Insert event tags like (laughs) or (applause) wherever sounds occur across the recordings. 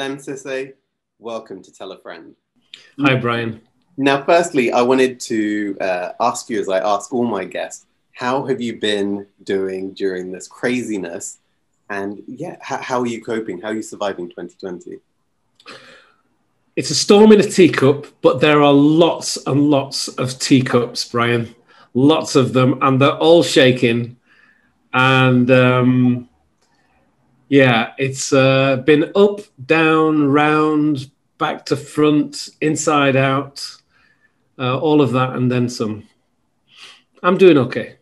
Lemn Sissay, welcome to Tell a Friend. Hi, Bryan. Now, firstly, I wanted to uh, ask you, as I ask all my guests, how have you been doing during this craziness? And yeah, how, how are you coping? How are you surviving 2020? It's a storm in a teacup, but there are lots and lots of teacups, Bryan. Lots of them, and they're all shaking. And um, yeah, it's uh, been up, down, round, back to front, inside out, uh, all of that, and then some. I'm doing okay.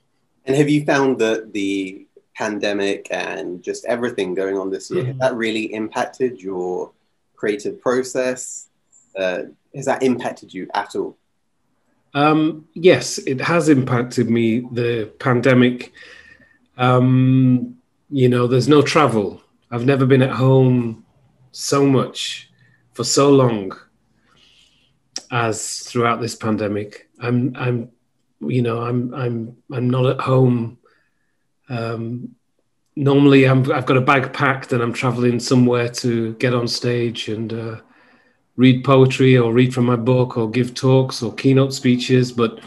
And have you found that the pandemic and just everything going on this year, has that really impacted your creative process? Uh, has that impacted you at all? Um, yes, it has impacted me, the pandemic. Um, you know, there's no travel. I've never been at home so much for so long as throughout this pandemic. I'm, I'm, you know, I'm, I'm, I'm not at home. Um, normally, I'm, I've got a bag packed and I'm traveling somewhere to get on stage and uh, read poetry or read from my book or give talks or keynote speeches, but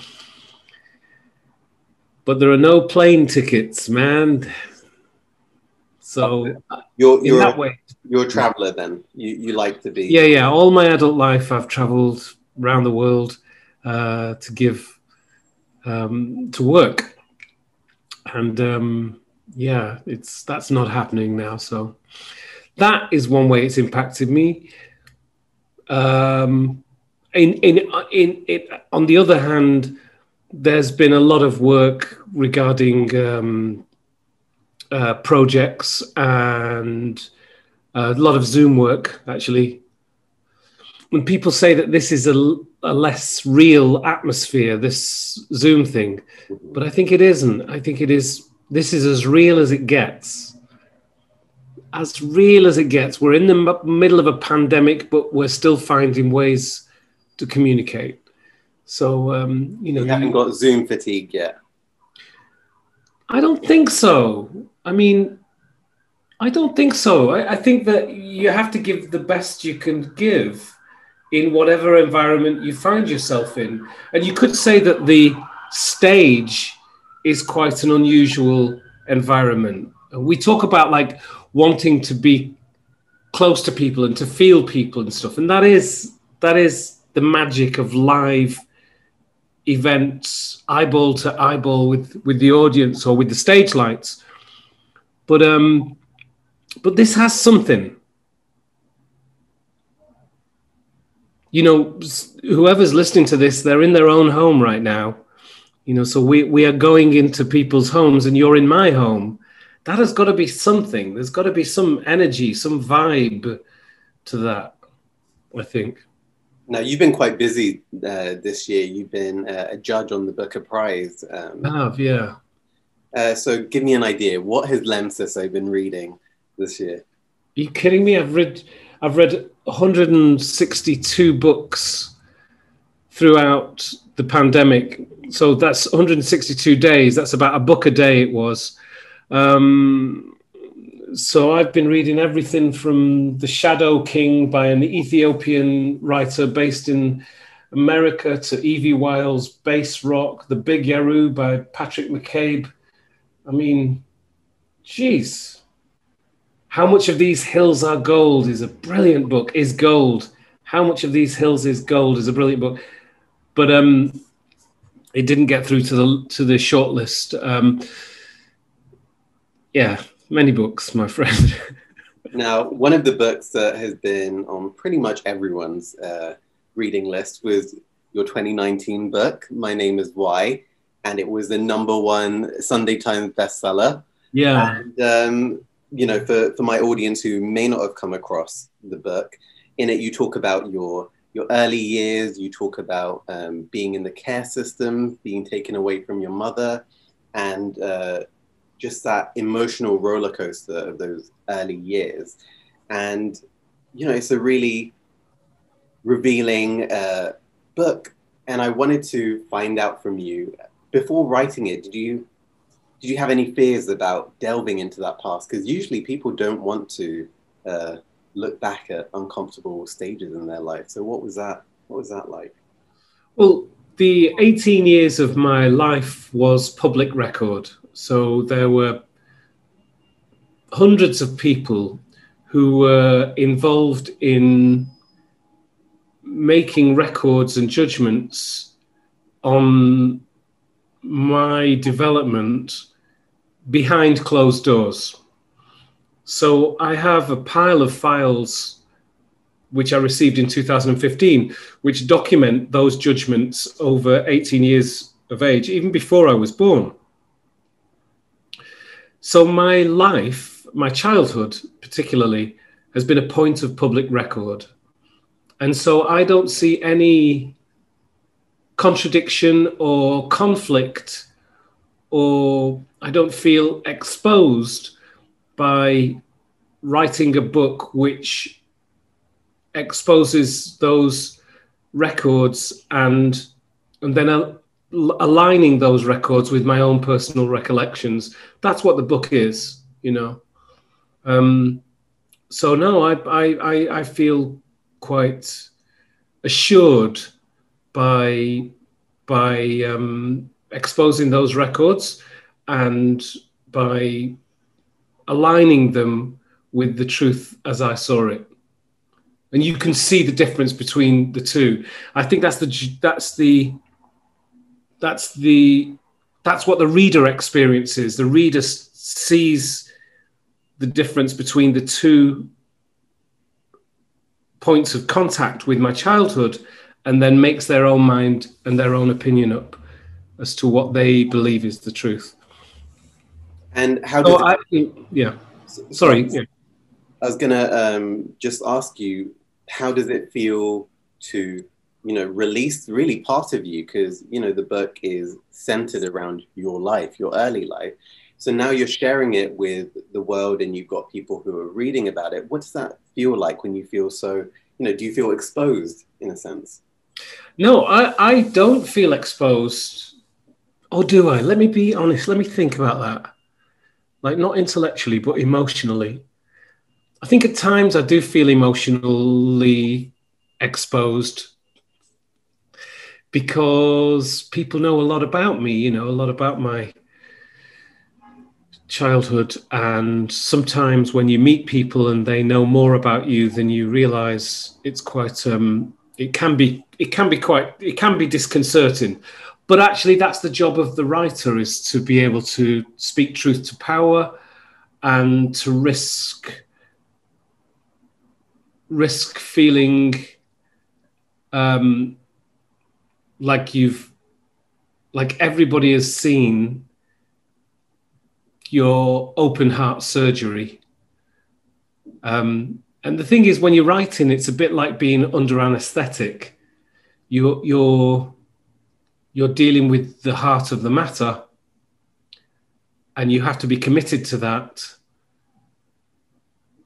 but there are no plane tickets, man. So you're you're that way, you're a traveler then. You you like to be Yeah, yeah. All my adult life I've traveled around the world uh, to give um, to work. And um, yeah, it's that's not happening now. So that is one way it's impacted me. Um, in, in, in, in, on the other hand, there's been a lot of work regarding um, uh, projects and a lot of Zoom work, actually. When people say that this is a, a less real atmosphere, this Zoom thing, but I think it isn't. I think it is, this is as real as it gets. As real as it gets. We're in the m- middle of a pandemic, but we're still finding ways to communicate. So, um, you know. You haven't got Zoom fatigue yet. I don't think so. I mean, I don't think so. I, I, think that you have to give the best you can give in whatever environment you find yourself in. And you could say that the stage is quite an unusual environment. We talk about like wanting to be close to people and to feel people and stuff. And that is that is the magic of live events eyeball to eyeball with with the audience or with the stage lights but um but this has something you know whoever's listening to this they're in their own home right now you know so we we are going into people's homes and you're in my home that has got to be something there's got to be some energy some vibe to that i think now, you've been quite busy uh, this year. You've been uh, a judge on the Booker Prize. Um, I have, yeah. Uh, so, give me an idea. What has Lemn Sissay been reading this year? Are you kidding me? I've read, I've read 162 books throughout the pandemic. So that's 162 days. That's about a book a day. It was. Um, so I've been reading everything from The Shadow King by an Ethiopian writer based in America to Evie Wyld's Bass Rock, The Big Yaroo by Patrick McCabe. I mean, geez. How much of these hills are gold is a brilliant book, is gold. How much of these hills is gold is a brilliant book. But um it didn't get through to the to the shortlist. Um yeah, Many books, my friend. (laughs) now, one of the books that has been on pretty much everyone's uh, reading list was your 2019 book, My Name is Why, and it was the number one Sunday Times bestseller. Yeah. And, um, you know, for, for my audience who may not have come across the book, in it you talk about your your early years, you talk about um, being in the care system, being taken away from your mother, and uh, just that emotional roller coaster of those early years. And, you know, it's a really revealing uh, book. And I wanted to find out from you before writing it, did you did you have any fears about delving into that past? Because usually people don't want to uh, look back at uncomfortable stages in their life. So what was that? What was that like? Well, the 18 years of my life was public record. So there were hundreds of people who were involved in making records and judgments on my development behind closed doors. So I have a pile of files which I received in 2015, which document those judgments over 18 years of age, even before I was born. So my life, my childhood particularly, has been a point of public record. And so I don't see any contradiction or conflict, or I don't feel exposed by writing a book which exposes those records and and then aligning those records with my own personal recollections. That's what the book is, you know. Um, so no, I, I I feel quite assured by by um, exposing those records and by aligning them with the truth as I saw it. And you can see the difference between the two. I think that's the that's the that's the that's what the reader experiences. The reader sees the difference between the two points of contact with my childhood and then makes their own mind and their own opinion up as to what they believe is the truth. And how do I, yeah. Sorry. Yeah. I was gonna um, just ask you, how does it feel to, you know, release really part of you? Because you know the book is centered around your life, your early life. So now you're sharing it with the world, and you've got people who are reading about it. What does that feel like when you feel so? You know, do you feel exposed in a sense? No, I, I don't feel exposed. Or do I? Let me be honest. Let me think about that. Like, not intellectually, but emotionally. I think at times I do feel emotionally exposed because people know a lot about me, you know, a lot about my childhood. And sometimes when you meet people and they know more about you than you realize, it's quite, um, it can be, it can be quite, it can be disconcerting. But actually, that's the job of the writer is to be able to speak truth to power and to risk risk feeling um, like you've like everybody has seen your open heart surgery um, and the thing is when you're writing it's a bit like being under anesthetic you're you're you're dealing with the heart of the matter and you have to be committed to that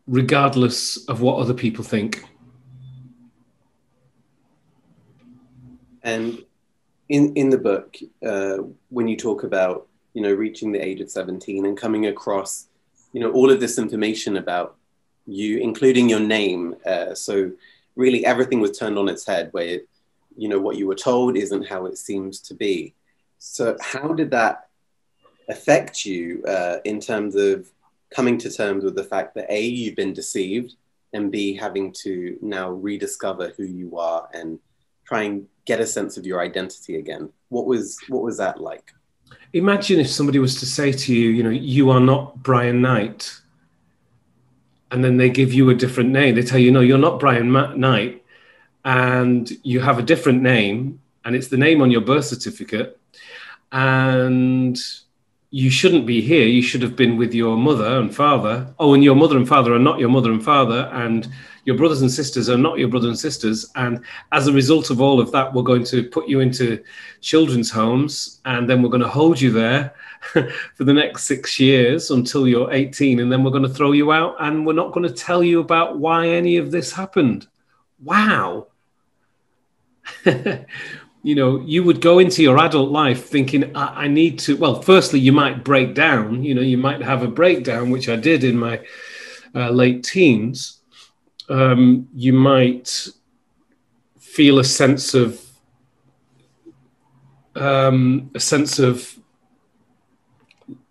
regardless of what other people think. And in in the book, uh, when you talk about you know reaching the age of seventeen and coming across you know all of this information about you, including your name, uh, so really everything was turned on its head, where you know what you were told isn't how it seems to be. So how did that affect you uh, in terms of coming to terms with the fact that A, you've been deceived, and B, having to now rediscover who you are and try and get a sense of your identity again. What was what was that like? Imagine if somebody was to say to you, you know, you are not Bryan Knight, and then they give you a different name. They tell you, no, you're not Bryan Knight, and you have a different name, and it's the name on your birth certificate, and you shouldn't be here. You should have been with your mother and father. Oh, and your mother and father are not your mother and father, and your brothers and sisters are not your brothers and sisters. And as a result of all of that, we're going to put you into children's homes, and then we're going to hold you there (laughs) for the next six years until you're 18, and then we're going to throw you out, and we're not going to tell you about why any of this happened. Wow. (laughs) you know, you would go into your adult life thinking, I, I, need to. Well, firstly, you might break down. You know, you might have a breakdown, which I did in my uh, late teens, um, you might feel a sense of um, a sense of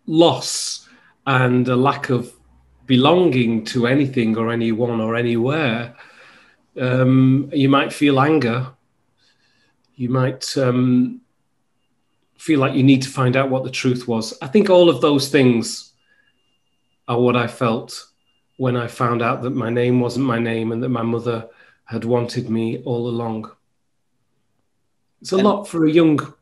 loss and a lack of belonging to anything or anyone or anywhere. Um, you might feel anger. You might um, feel like you need to find out what the truth was. I think all of those things are what I felt when I found out that my name wasn't my name and that my mother had wanted me all along. It's a and, lot for a young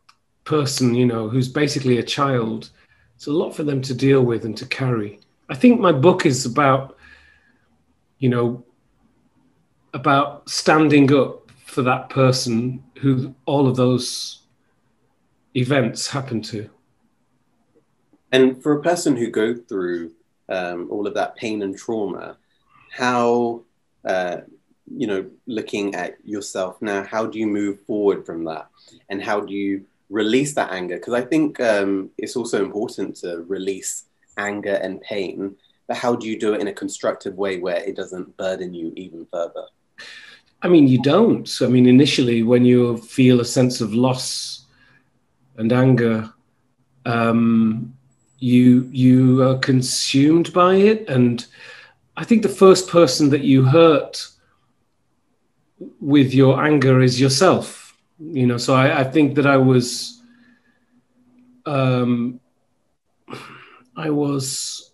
person, you know, who's basically a child. It's a lot for them to deal with and to carry. I think my book is about, you know, about standing up for that person who all of those events happen to. And for a person who go through um, all of that pain and trauma, how, uh, you know, looking at yourself now, how do you move forward from that? And how do you release that anger? Because I think um, it's also important to release anger and pain, but how do you do it in a constructive way where it doesn't burden you even further? I mean, you don't. I mean, initially, when you feel a sense of loss and anger, um, you you are consumed by it, and I think the first person that you hurt with your anger is yourself. You know, so I, I think that I was, um, I was,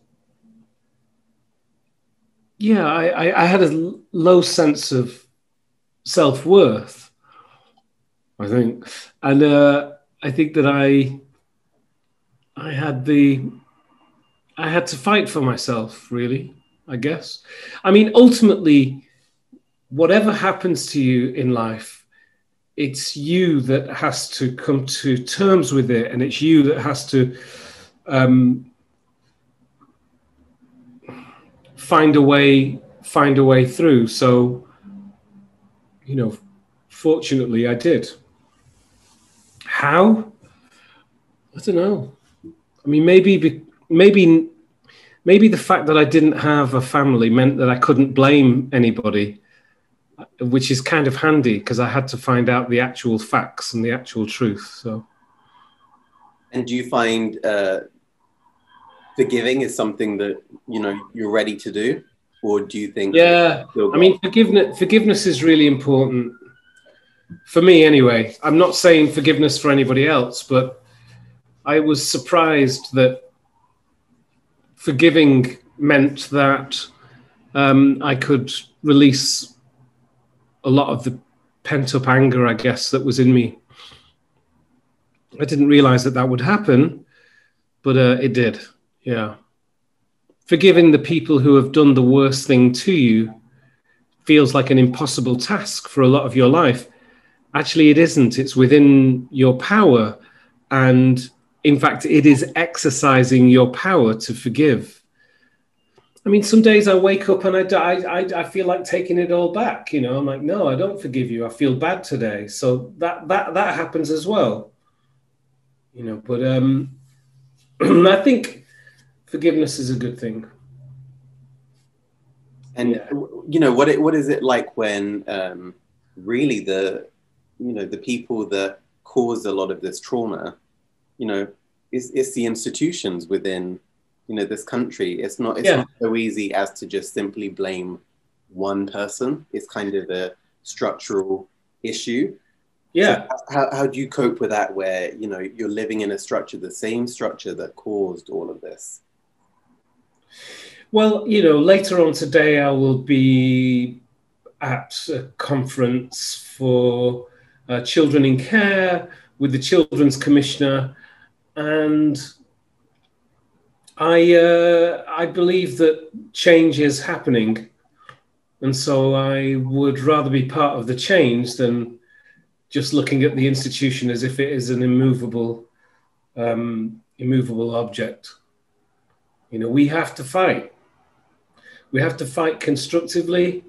yeah, I, I, I had a low sense of self worth. I think, and uh, I think that I I had the I had to fight for myself, really. I guess. I mean, ultimately, whatever happens to you in life, it's you that has to come to terms with it, and it's you that has to um, find a way find a way through. So you know, fortunately, I did. How? I don't know. I mean, maybe, maybe, maybe the fact that I didn't have a family meant that I couldn't blame anybody, which is kind of handy because I had to find out the actual facts and the actual truth. So. And do you find uh, forgiving is something that you know you're ready to do? Or do you think? Yeah, I mean, forgiveness forgiveness is really important for me anyway. I'm not saying forgiveness for anybody else, but I was surprised that forgiving meant that um, I could release a lot of the pent up anger, I guess, that was in me. I didn't realize that that would happen, but uh, it did. Yeah forgiving the people who have done the worst thing to you feels like an impossible task for a lot of your life. Actually, it isn't. It's within your power. And in fact, it is exercising your power to forgive. I mean, some days I wake up and I, I, I feel like taking it all back. You know, I'm like, no, I don't forgive you. I feel bad today. So that that that happens as well. You know, but um, (clears throat) I think forgiveness is a good thing. And yeah. you know what? It, what is it like when um, really the you know the people that cause a lot of this trauma, you know, it's, it's the institutions within you know this country. It's not it's yeah. not so easy as to just simply blame one person. It's kind of a structural issue. Yeah. So how, how do you cope with that where, you know, you're living in a structure, the same structure that caused all of this? Well, you know, later on today, I will be at a conference for uh, children in care with the Children's Commissioner, and I uh, I believe that change is happening, and so I would rather be part of the change than just looking at the institution as if it is an immovable um, immovable object. You know, we have to fight we have to fight constructively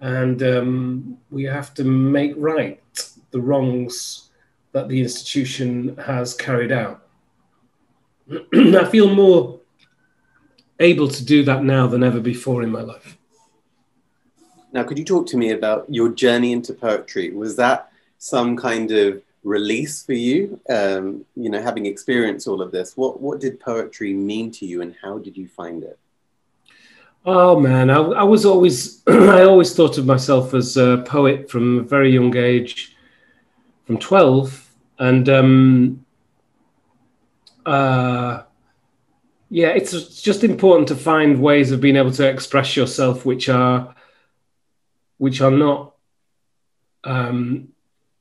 and um, we have to make right the wrongs that the institution has carried out. (clears throat) I feel more able to do that now than ever before in my life. Now, could you talk to me about your journey into poetry? Was that some kind of release for you? Um, you know, having experienced all of this, what what did poetry mean to you, and how did you find it? Oh man, I, I was always (clears throat) I always thought of myself as a poet from a very young age, from twelve, and um, uh, yeah, it's just important to find ways of being able to express yourself, which are which are not um,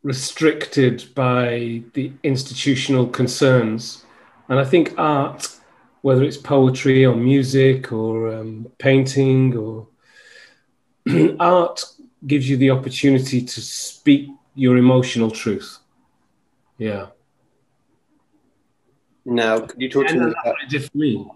restricted by the institutional concerns. And I think art, whether it's poetry or music or um, painting or (clears throat) art, gives you the opportunity to speak your emotional truth. Yeah. Now, could you talk to me about me?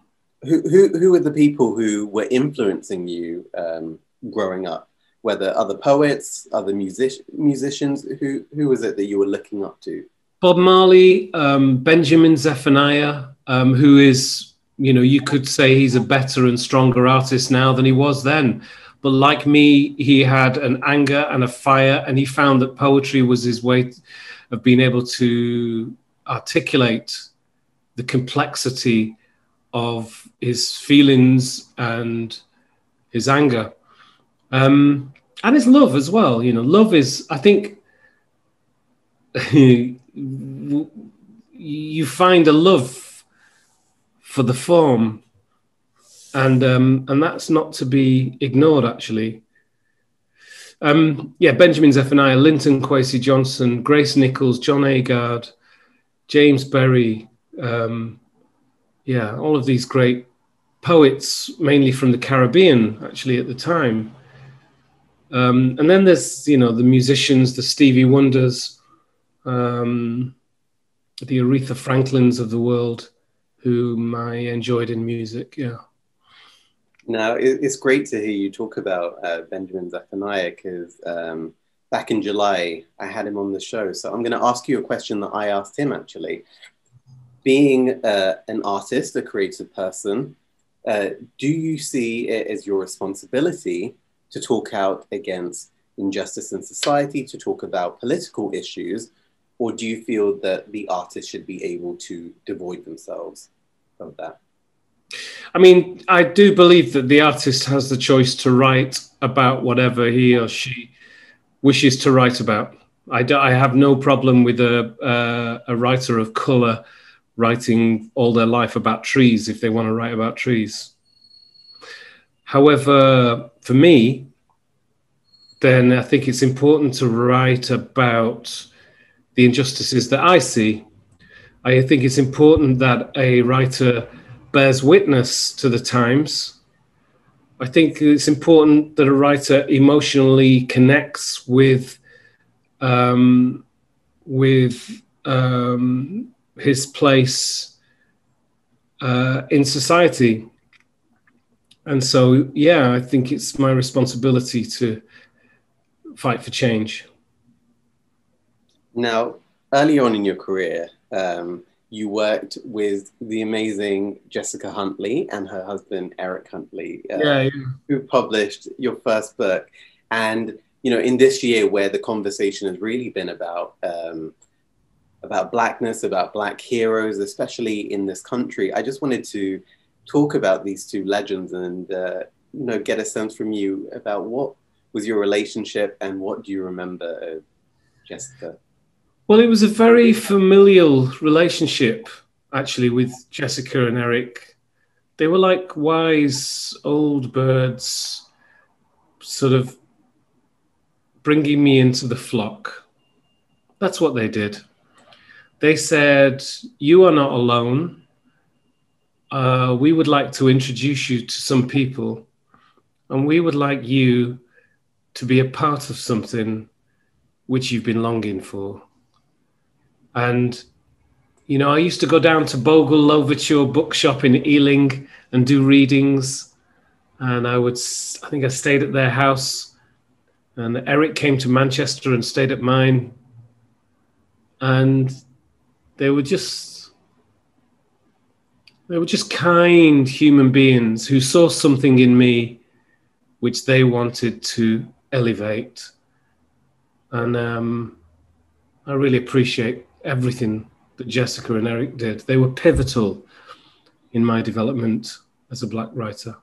Who, who, who were the people who were influencing you um, growing up? Whether other poets, other music, musicians, who, who was it that you were looking up to? Bob Marley, um, Benjamin Zephaniah, um, who is, you know, you could say he's a better and stronger artist now than he was then. But like me, he had an anger and a fire, and he found that poetry was his way of being able to articulate the complexity of his feelings and his anger um, and it's love as well you know love is i think (laughs) you find a love for the form and um, and that's not to be ignored actually um, yeah benjamin zephaniah linton kwesi johnson grace nichols john agard james berry um, yeah, all of these great poets, mainly from the Caribbean, actually at the time. Um, and then there's you know the musicians, the Stevie Wonders, um, the Aretha Franklins of the world, whom I enjoyed in music. Yeah. Now it's great to hear you talk about uh, Benjamin Zephaniah because um, back in July I had him on the show. So I'm going to ask you a question that I asked him actually being uh, an artist, a creative person, uh, do you see it as your responsibility to talk out against injustice in society, to talk about political issues, or do you feel that the artist should be able to devoid themselves of that? I mean, I do believe that the artist has the choice to write about whatever he or she wishes to write about. I, do, I have no problem with a, uh, a writer of color writing all their life about trees if they want to write about trees. However, for me, then I think it's important to write about the injustices that I see. I think it's important that a writer bears witness to the times. I think it's important that a writer emotionally connects with um, with um, his place uh, in society. And so, yeah, I think it's my responsibility to fight for change. Now, early on in your career, um, you worked with the amazing Jessica Huntley and her husband Eric Huntley, uh, yeah, yeah. who published your first book. And you know, in this year where the conversation has really been about um, about blackness, about black heroes, especially in this country. I just wanted to talk about these two legends and uh, you know get a sense from you about what was your relationship and what do you remember of Jessica? Well, it was a very familial relationship actually with Jessica and Eric. They were like wise old birds, sort of bringing me into the flock. That's what they did they said, You are not alone. Uh, we would like to introduce you to some people, and we would like you to be a part of something which you've been longing for. And, you know, I used to go down to Bogle Louverture bookshop in Ealing and do readings. And I would, I think I stayed at their house. And Eric came to Manchester and stayed at mine. And they were just they were just kind human beings who saw something in me which they wanted to elevate. And um, I really appreciate everything that Jessica and Eric did. They were pivotal in my development as a black writer.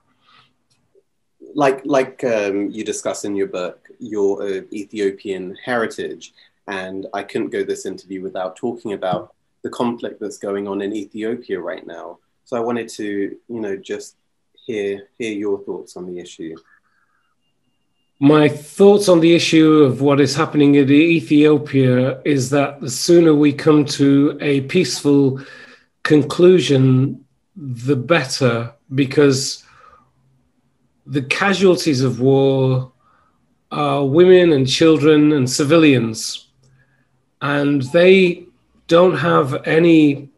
Like, like um, you discuss in your book, your uh, Ethiopian heritage, and I couldn't go this interview without talking about the conflict that's going on in Ethiopia right now. So I wanted to, you know, just hear hear your thoughts on the issue. My thoughts on the issue of what is happening in Ethiopia is that the sooner we come to a peaceful conclusion, the better, because the casualties of war are women and children and civilians, and they don't have any.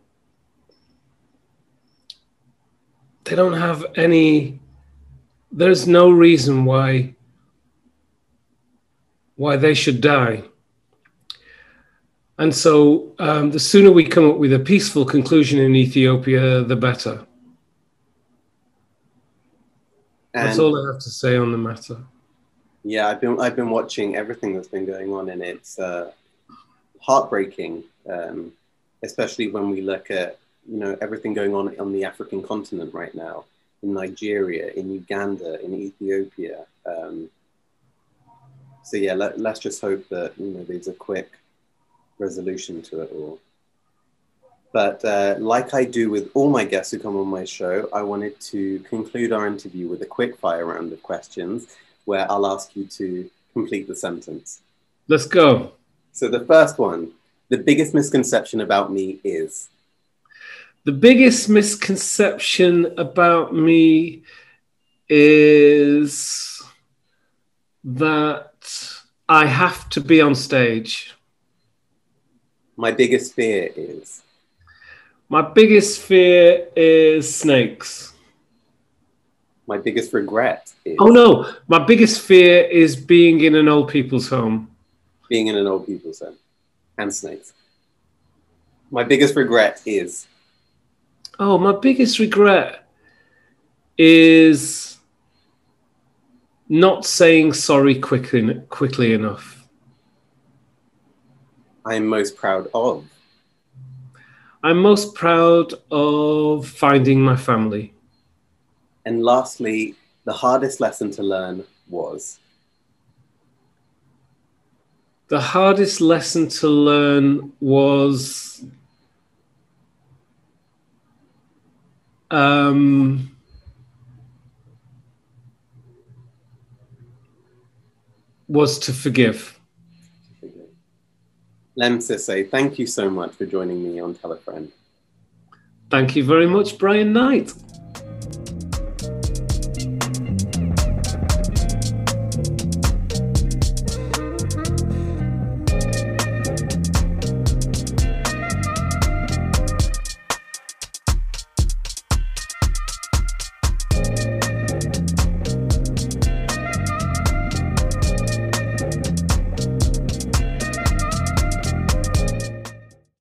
They don't have any. There's no reason why why they should die. And so um, the sooner we come up with a peaceful conclusion in Ethiopia, the better. And that's all I have to say on the matter. Yeah, I've been I've been watching everything that's been going on, and it's uh, heartbreaking, um, especially when we look at you know everything going on on the African continent right now, in Nigeria, in Uganda, in Ethiopia. Um, so yeah, let, let's just hope that you know there's a quick resolution to it all. But uh, like I do with all my guests who come on my show, I wanted to conclude our interview with a quick fire round of questions where I'll ask you to complete the sentence. Let's go. So the first one, the biggest misconception about me is? The biggest misconception about me is that I have to be on stage. My biggest fear is? My biggest fear is snakes. My biggest regret is? Oh no, my biggest fear is being in an old people's home. Being in an old people's home and snakes. My biggest regret is? Oh, my biggest regret is not saying sorry quickly quickly enough. I'm most proud of. I'm most proud of finding my family. And lastly, the hardest lesson to learn was. The hardest lesson to learn was um, was to forgive. Lemn Sissay, thank you so much for joining me on Tell a Friend. Thank you very much, Bryan Knight.